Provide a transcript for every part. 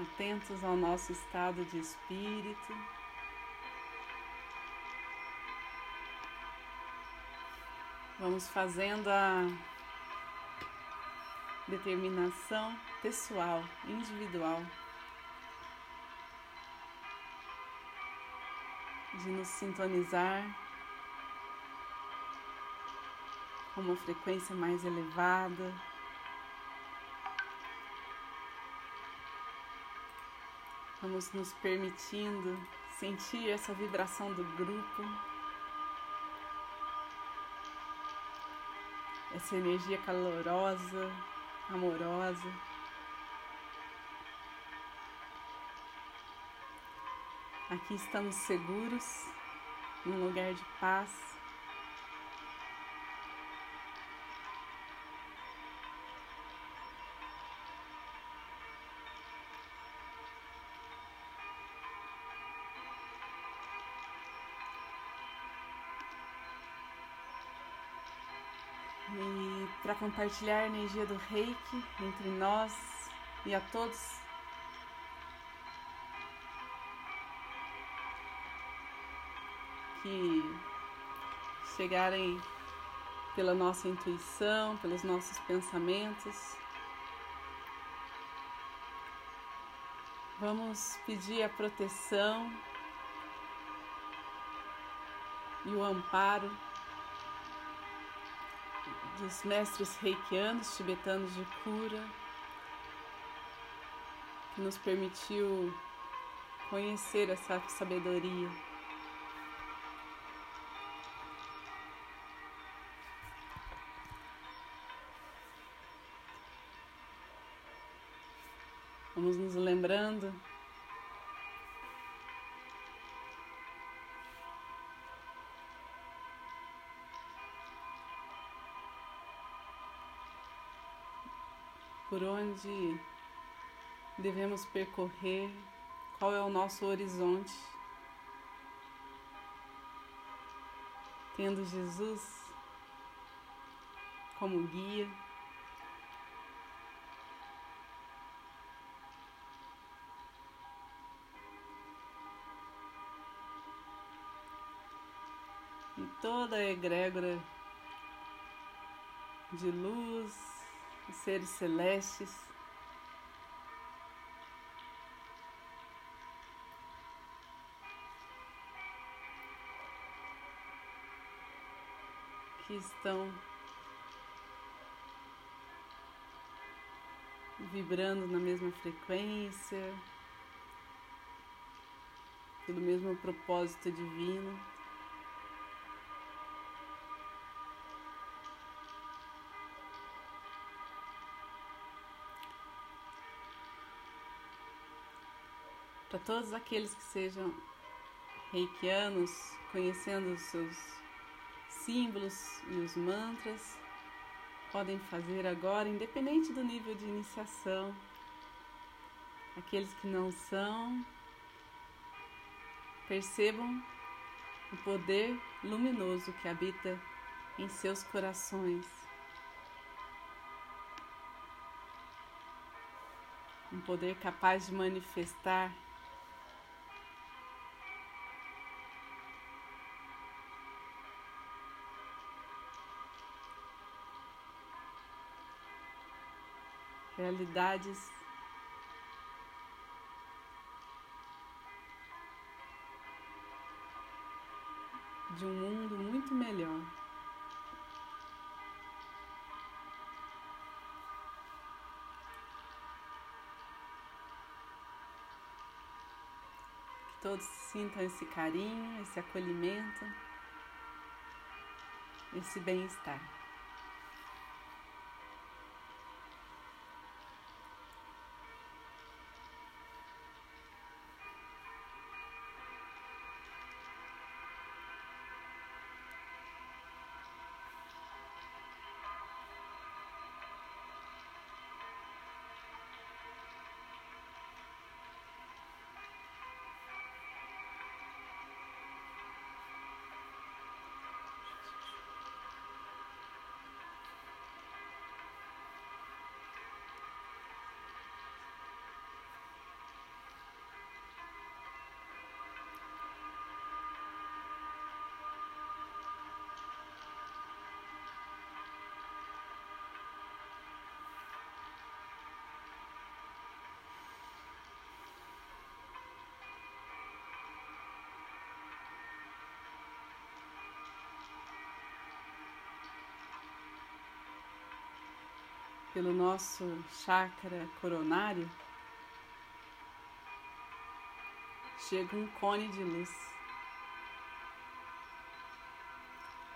atentos ao nosso estado de espírito. Vamos fazendo a determinação pessoal, individual, de nos sintonizar com uma frequência mais elevada. Vamos nos permitindo sentir essa vibração do grupo, essa energia calorosa, amorosa. Aqui estamos seguros, num lugar de paz. Compartilhar a energia do reiki entre nós e a todos. Que chegarem pela nossa intuição, pelos nossos pensamentos. Vamos pedir a proteção e o amparo dos mestres reikianos tibetanos de cura, que nos permitiu conhecer essa sabedoria. Vamos nos lembrando por onde devemos percorrer, qual é o nosso horizonte. Tendo Jesus como guia. E toda a egrégora de luz, os seres celestes. Que estão vibrando na mesma frequência, pelo mesmo propósito divino. Todos aqueles que sejam reikianos, conhecendo os seus símbolos e os mantras, podem fazer agora, independente do nível de iniciação. Aqueles que não são, percebam o poder luminoso que habita em seus corações. Um poder capaz de manifestar realidades de um mundo muito melhor. Que todos sintam esse carinho, esse acolhimento, esse bem-estar. Pelo nosso chakra coronário, chega um cone de luz.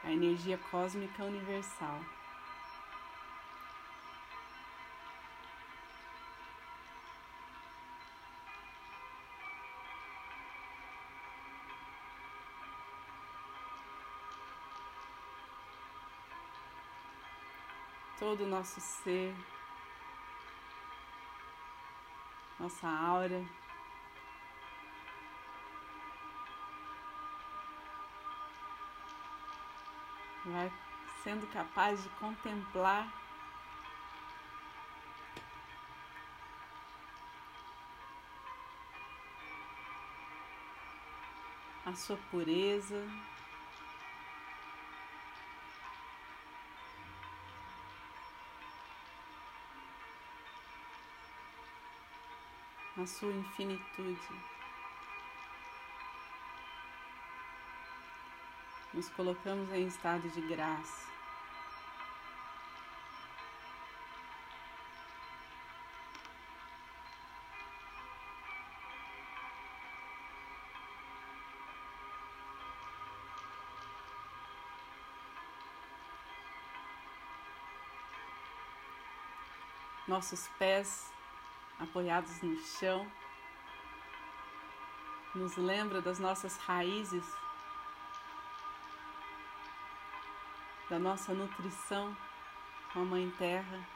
A energia cósmica universal. Todo o nosso ser, nossa aura. Vai sendo capaz de contemplar a sua pureza. Na sua infinitude. Nos colocamos em estado de graça. Nossos pés apoiados no chão, nos lembra das nossas raízes, da nossa nutrição com a Mãe Terra.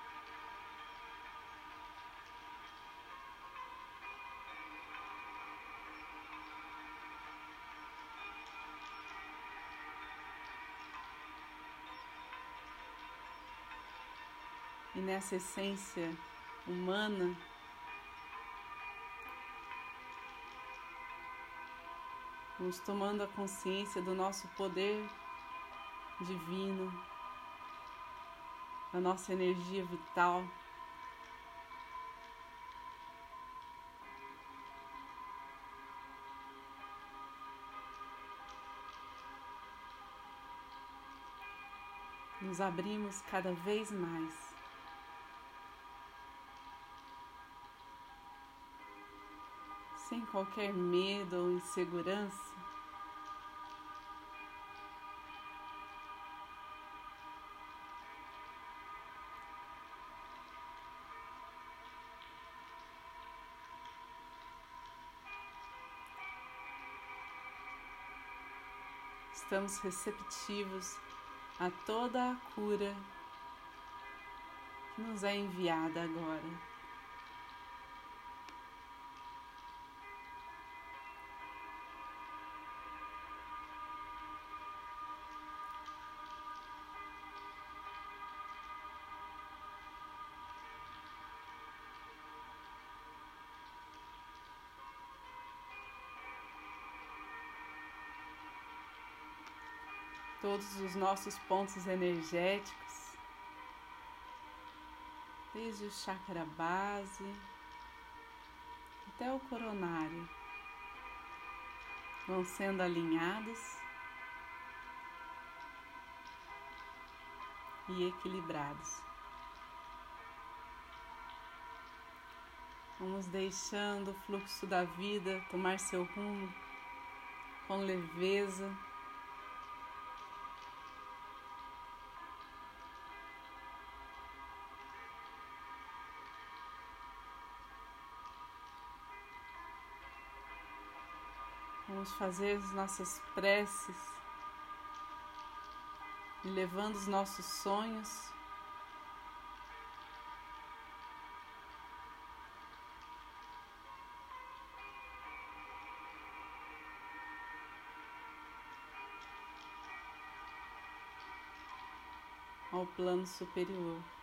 E nessa essência humana Vamos tomando a consciência do nosso poder divino, da nossa energia vital. Nos abrimos cada vez mais. sem qualquer medo ou insegurança. Estamos receptivos a toda a cura que nos é enviada agora. Todos os nossos pontos energéticos, desde o chakra base até o coronário, vão sendo alinhados e equilibrados. Vamos deixando o fluxo da vida tomar seu rumo com leveza. Vamos fazer as nossas preces levando os nossos sonhos ao plano superior.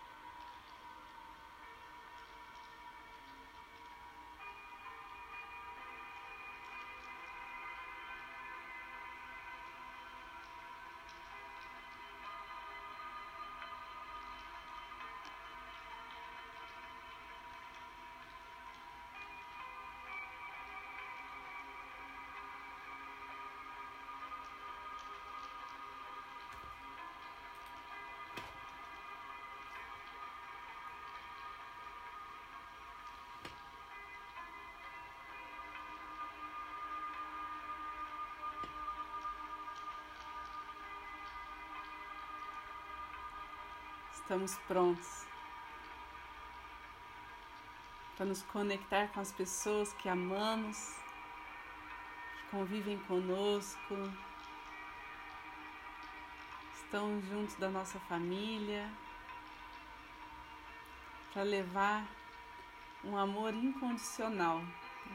Estamos prontos para nos conectar com as pessoas que amamos, que convivem conosco, estão juntos da nossa família, para levar um amor incondicional,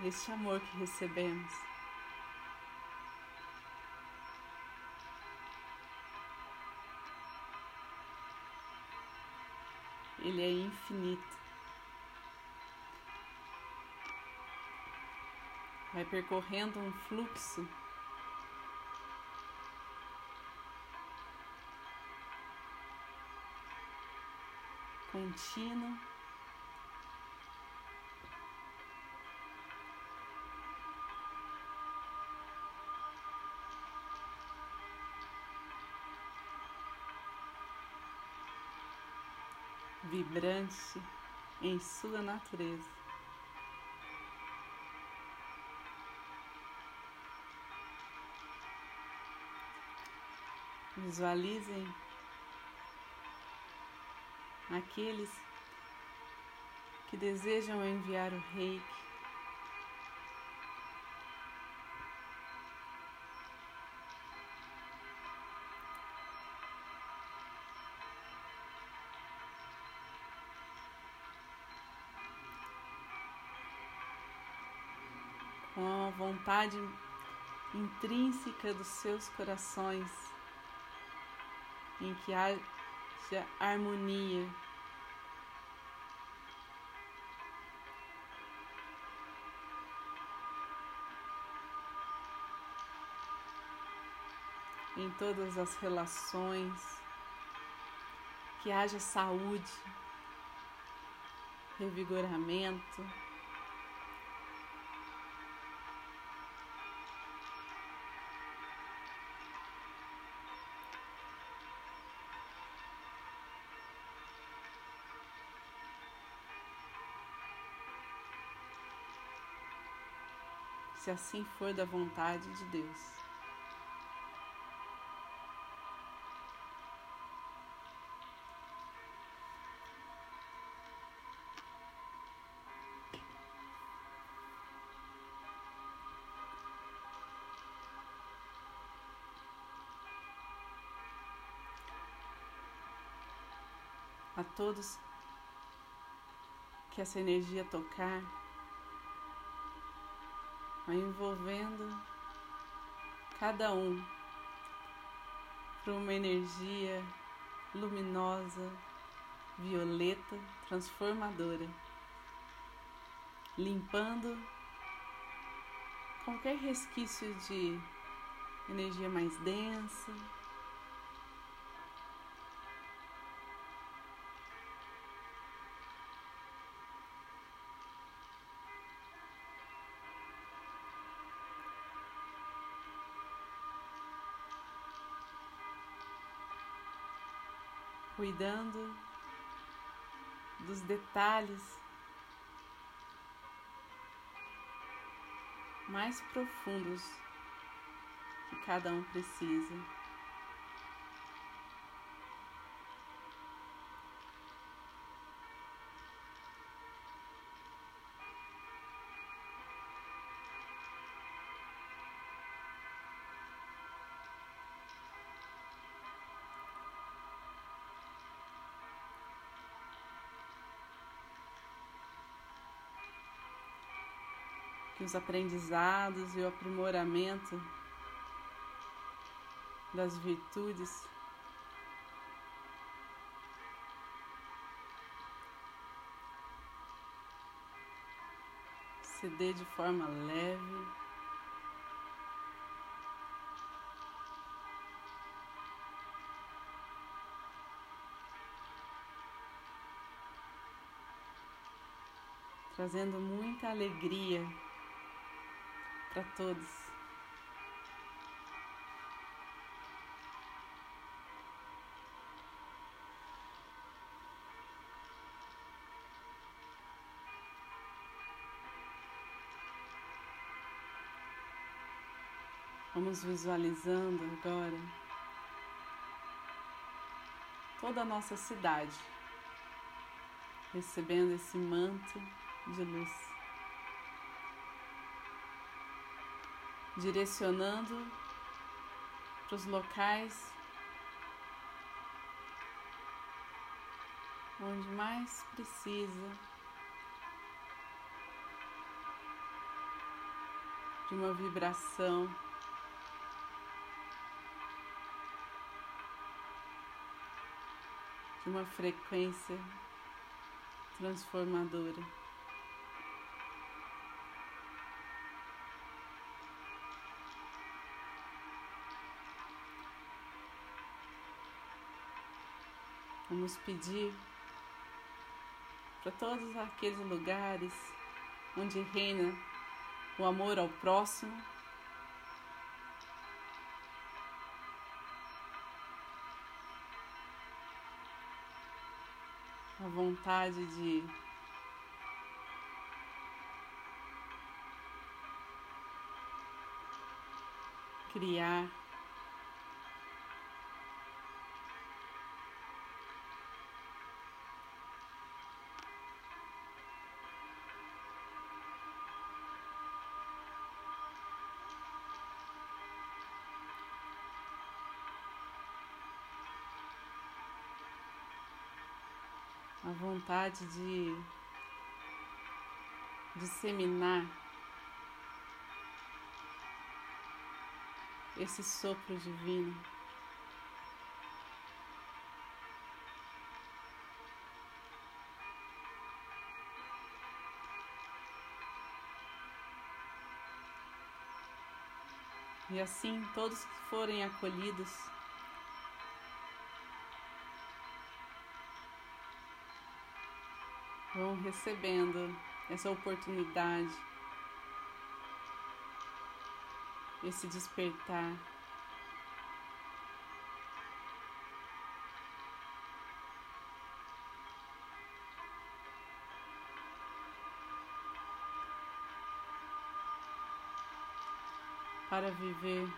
este amor que recebemos. Ele é infinito. vai percorrendo um fluxo contínuo. Vibrante em sua natureza. Visualizem aqueles que desejam enviar o reiki. Com a vontade intrínseca dos seus corações em que haja harmonia. Em todas as relações, que haja saúde, revigoramento. Se assim for da vontade de Deus. A todos que essa energia tocar, vai envolvendo cada um para uma energia luminosa, violeta, transformadora, limpando qualquer resquício de energia mais densa cuidando dos detalhes mais profundos que cada um precisa. Que os aprendizados e o aprimoramento das virtudes se dê de forma leve. Trazendo muita alegria para todos. Vamos visualizando agora toda a nossa cidade, recebendo esse manto de luz, direcionando para os locais onde mais precisa de uma vibração de uma frequência transformadora. Vamos pedir para todos aqueles lugares onde reina o amor ao próximo. A vontade de criar a vontade de disseminar esse sopro divino. E assim todos que forem acolhidos vão recebendo essa oportunidade, esse despertar. Para viver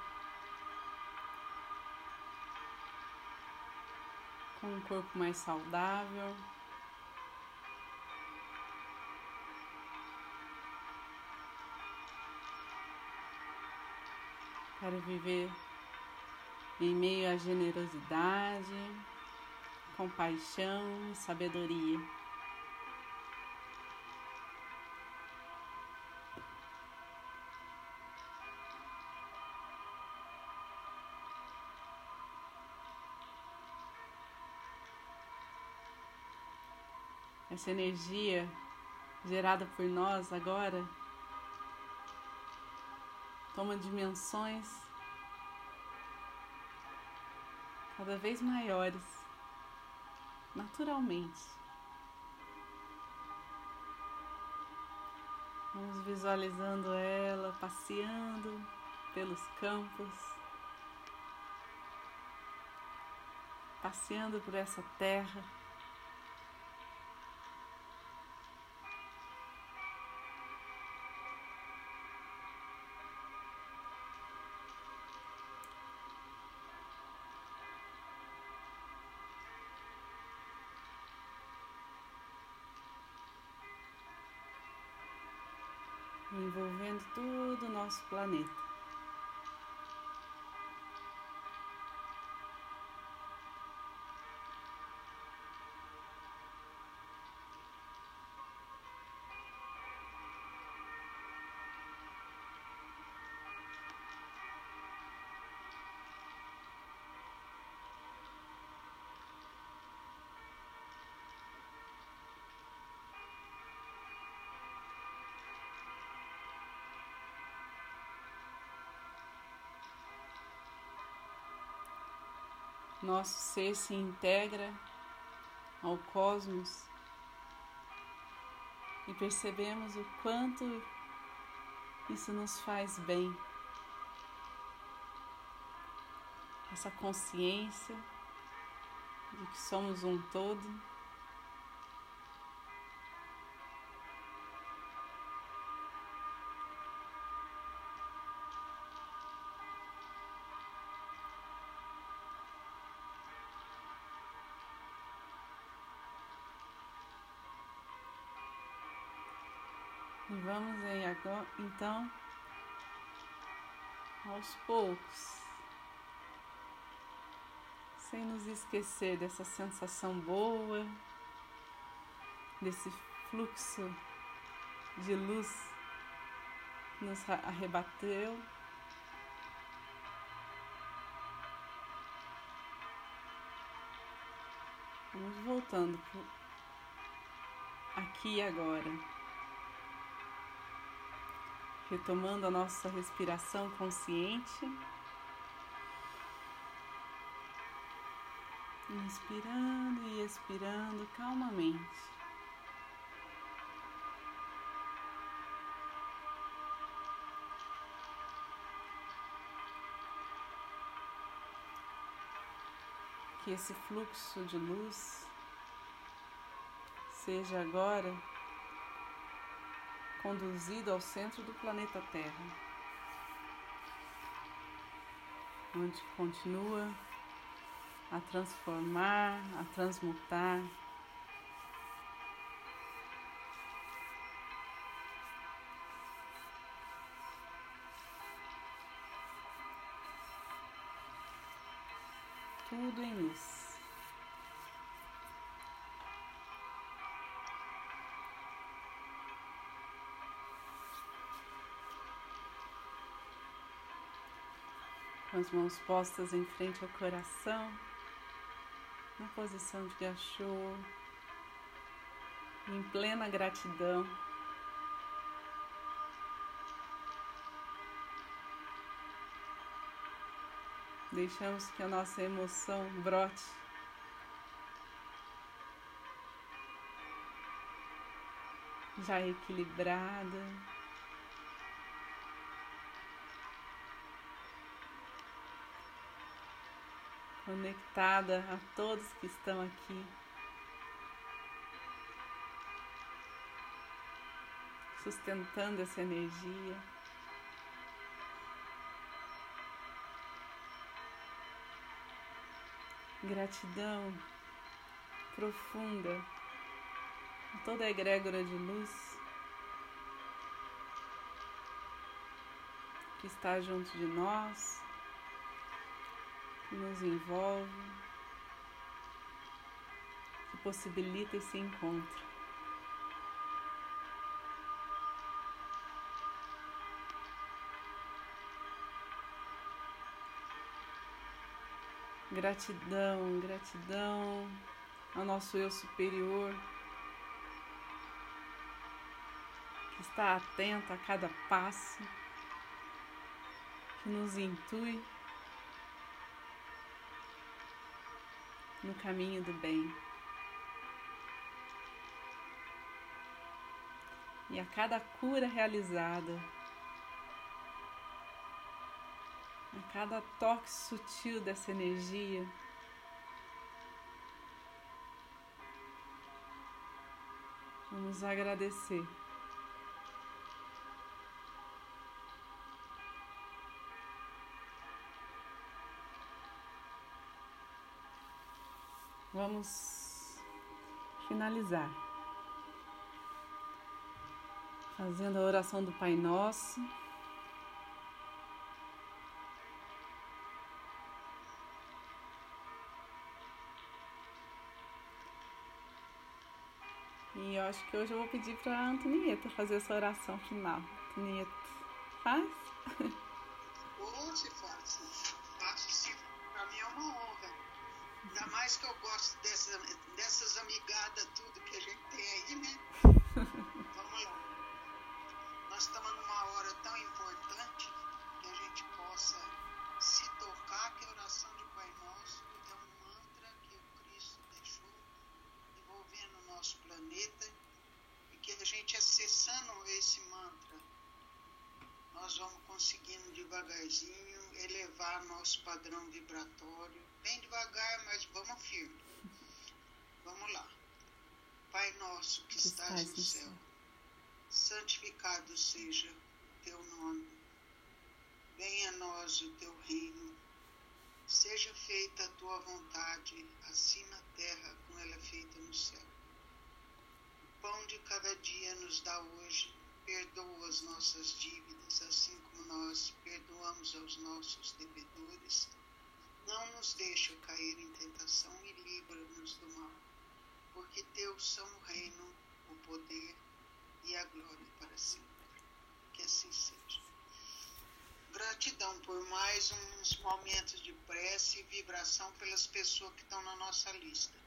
com um corpo mais saudável. Quero viver em meio à generosidade, compaixão e sabedoria. Essa energia gerada por nós agora toma dimensões cada vez maiores, naturalmente. Vamos visualizando ela passeando pelos campos, passeando por essa terra. Nosso planeta. Nosso ser se integra ao cosmos e percebemos o quanto isso nos faz bem. Essa consciência de que somos um todo. Agora, então, aos poucos, sem nos esquecer dessa sensação boa, desse fluxo de luz que nos arrebateu. Vamos voltando aqui e agora. Retomando a nossa respiração consciente. Inspirando e expirando calmamente. que esse fluxo de luz seja agora conduzido ao centro do planeta Terra, onde continua a transformar, a transmutar. Tudo em luz. As mãos postas em frente ao coração, na posição de gachô, em plena gratidão. Deixamos que a nossa emoção brote. Já equilibrada. Conectada a todos que estão aqui. Sustentando essa energia. Gratidão profunda a toda a egrégora de luz que está junto de nós que nos envolve, que possibilita esse encontro. Gratidão, gratidão ao nosso eu superior que está atento a cada passo, que nos intui no caminho do bem. E a cada cura realizada, a cada toque sutil dessa energia, vamos agradecer. Vamos finalizar fazendo a oração do Pai Nosso. E eu acho que hoje eu vou pedir para a Antonieta fazer essa oração final. Antonieta, faz? Hoje faço. Faço sim. Para mim é uma honra. Ainda mais que eu gosto dessa, dessas amigadas, tudo que a gente tem aí, né? Vamos lá. Nós estamos numa hora tão importante que a gente possa se tocar que a oração de Pai Nosso é um mantra que o Cristo deixou envolvendo o nosso planeta e que a gente acessando esse mantra, nós vamos conseguindo devagarzinho elevar nosso padrão vibratório bem devagar, mas vamos firme. Vamos lá. Pai nosso que, que estás no céu, céu, santificado seja teu nome. Venha a nós o teu reino. Seja feita a tua vontade, assim na terra como ela é feita no céu. O pão de cada dia nos dá hoje. Perdoa as nossas dívidas, assim como nós perdoamos aos nossos devedores. Não nos deixa cair em tentação e livra-nos do mal, porque teus são o reino, o poder e a glória para sempre. Que assim seja. Gratidão por mais uns momentos de prece e vibração pelas pessoas que estão na nossa lista.